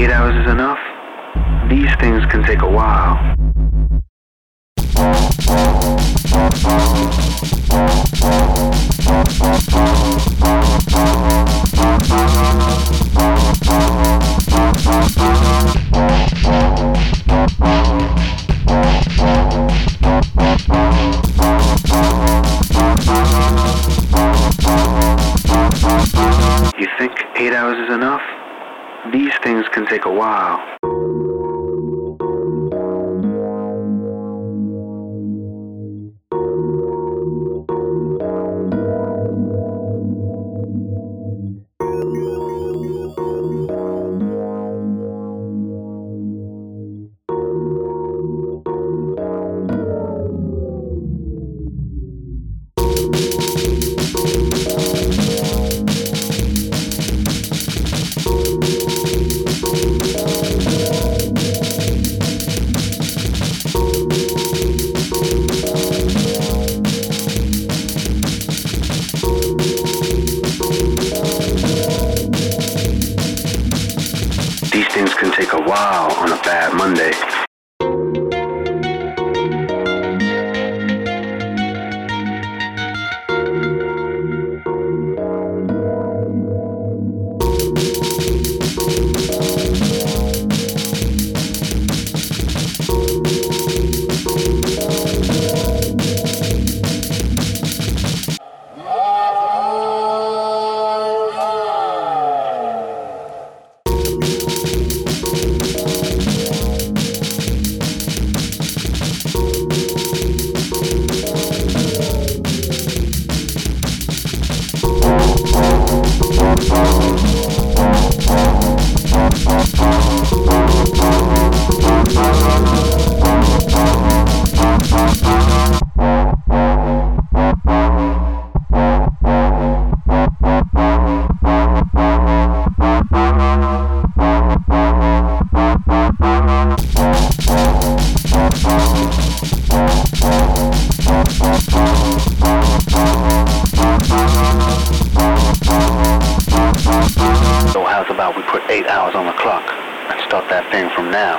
Eight hours is enough? These things can take a while. these things can take a while. things can take a while on a bad Monday. So how's about we put eight hours on the clock and start that thing from now?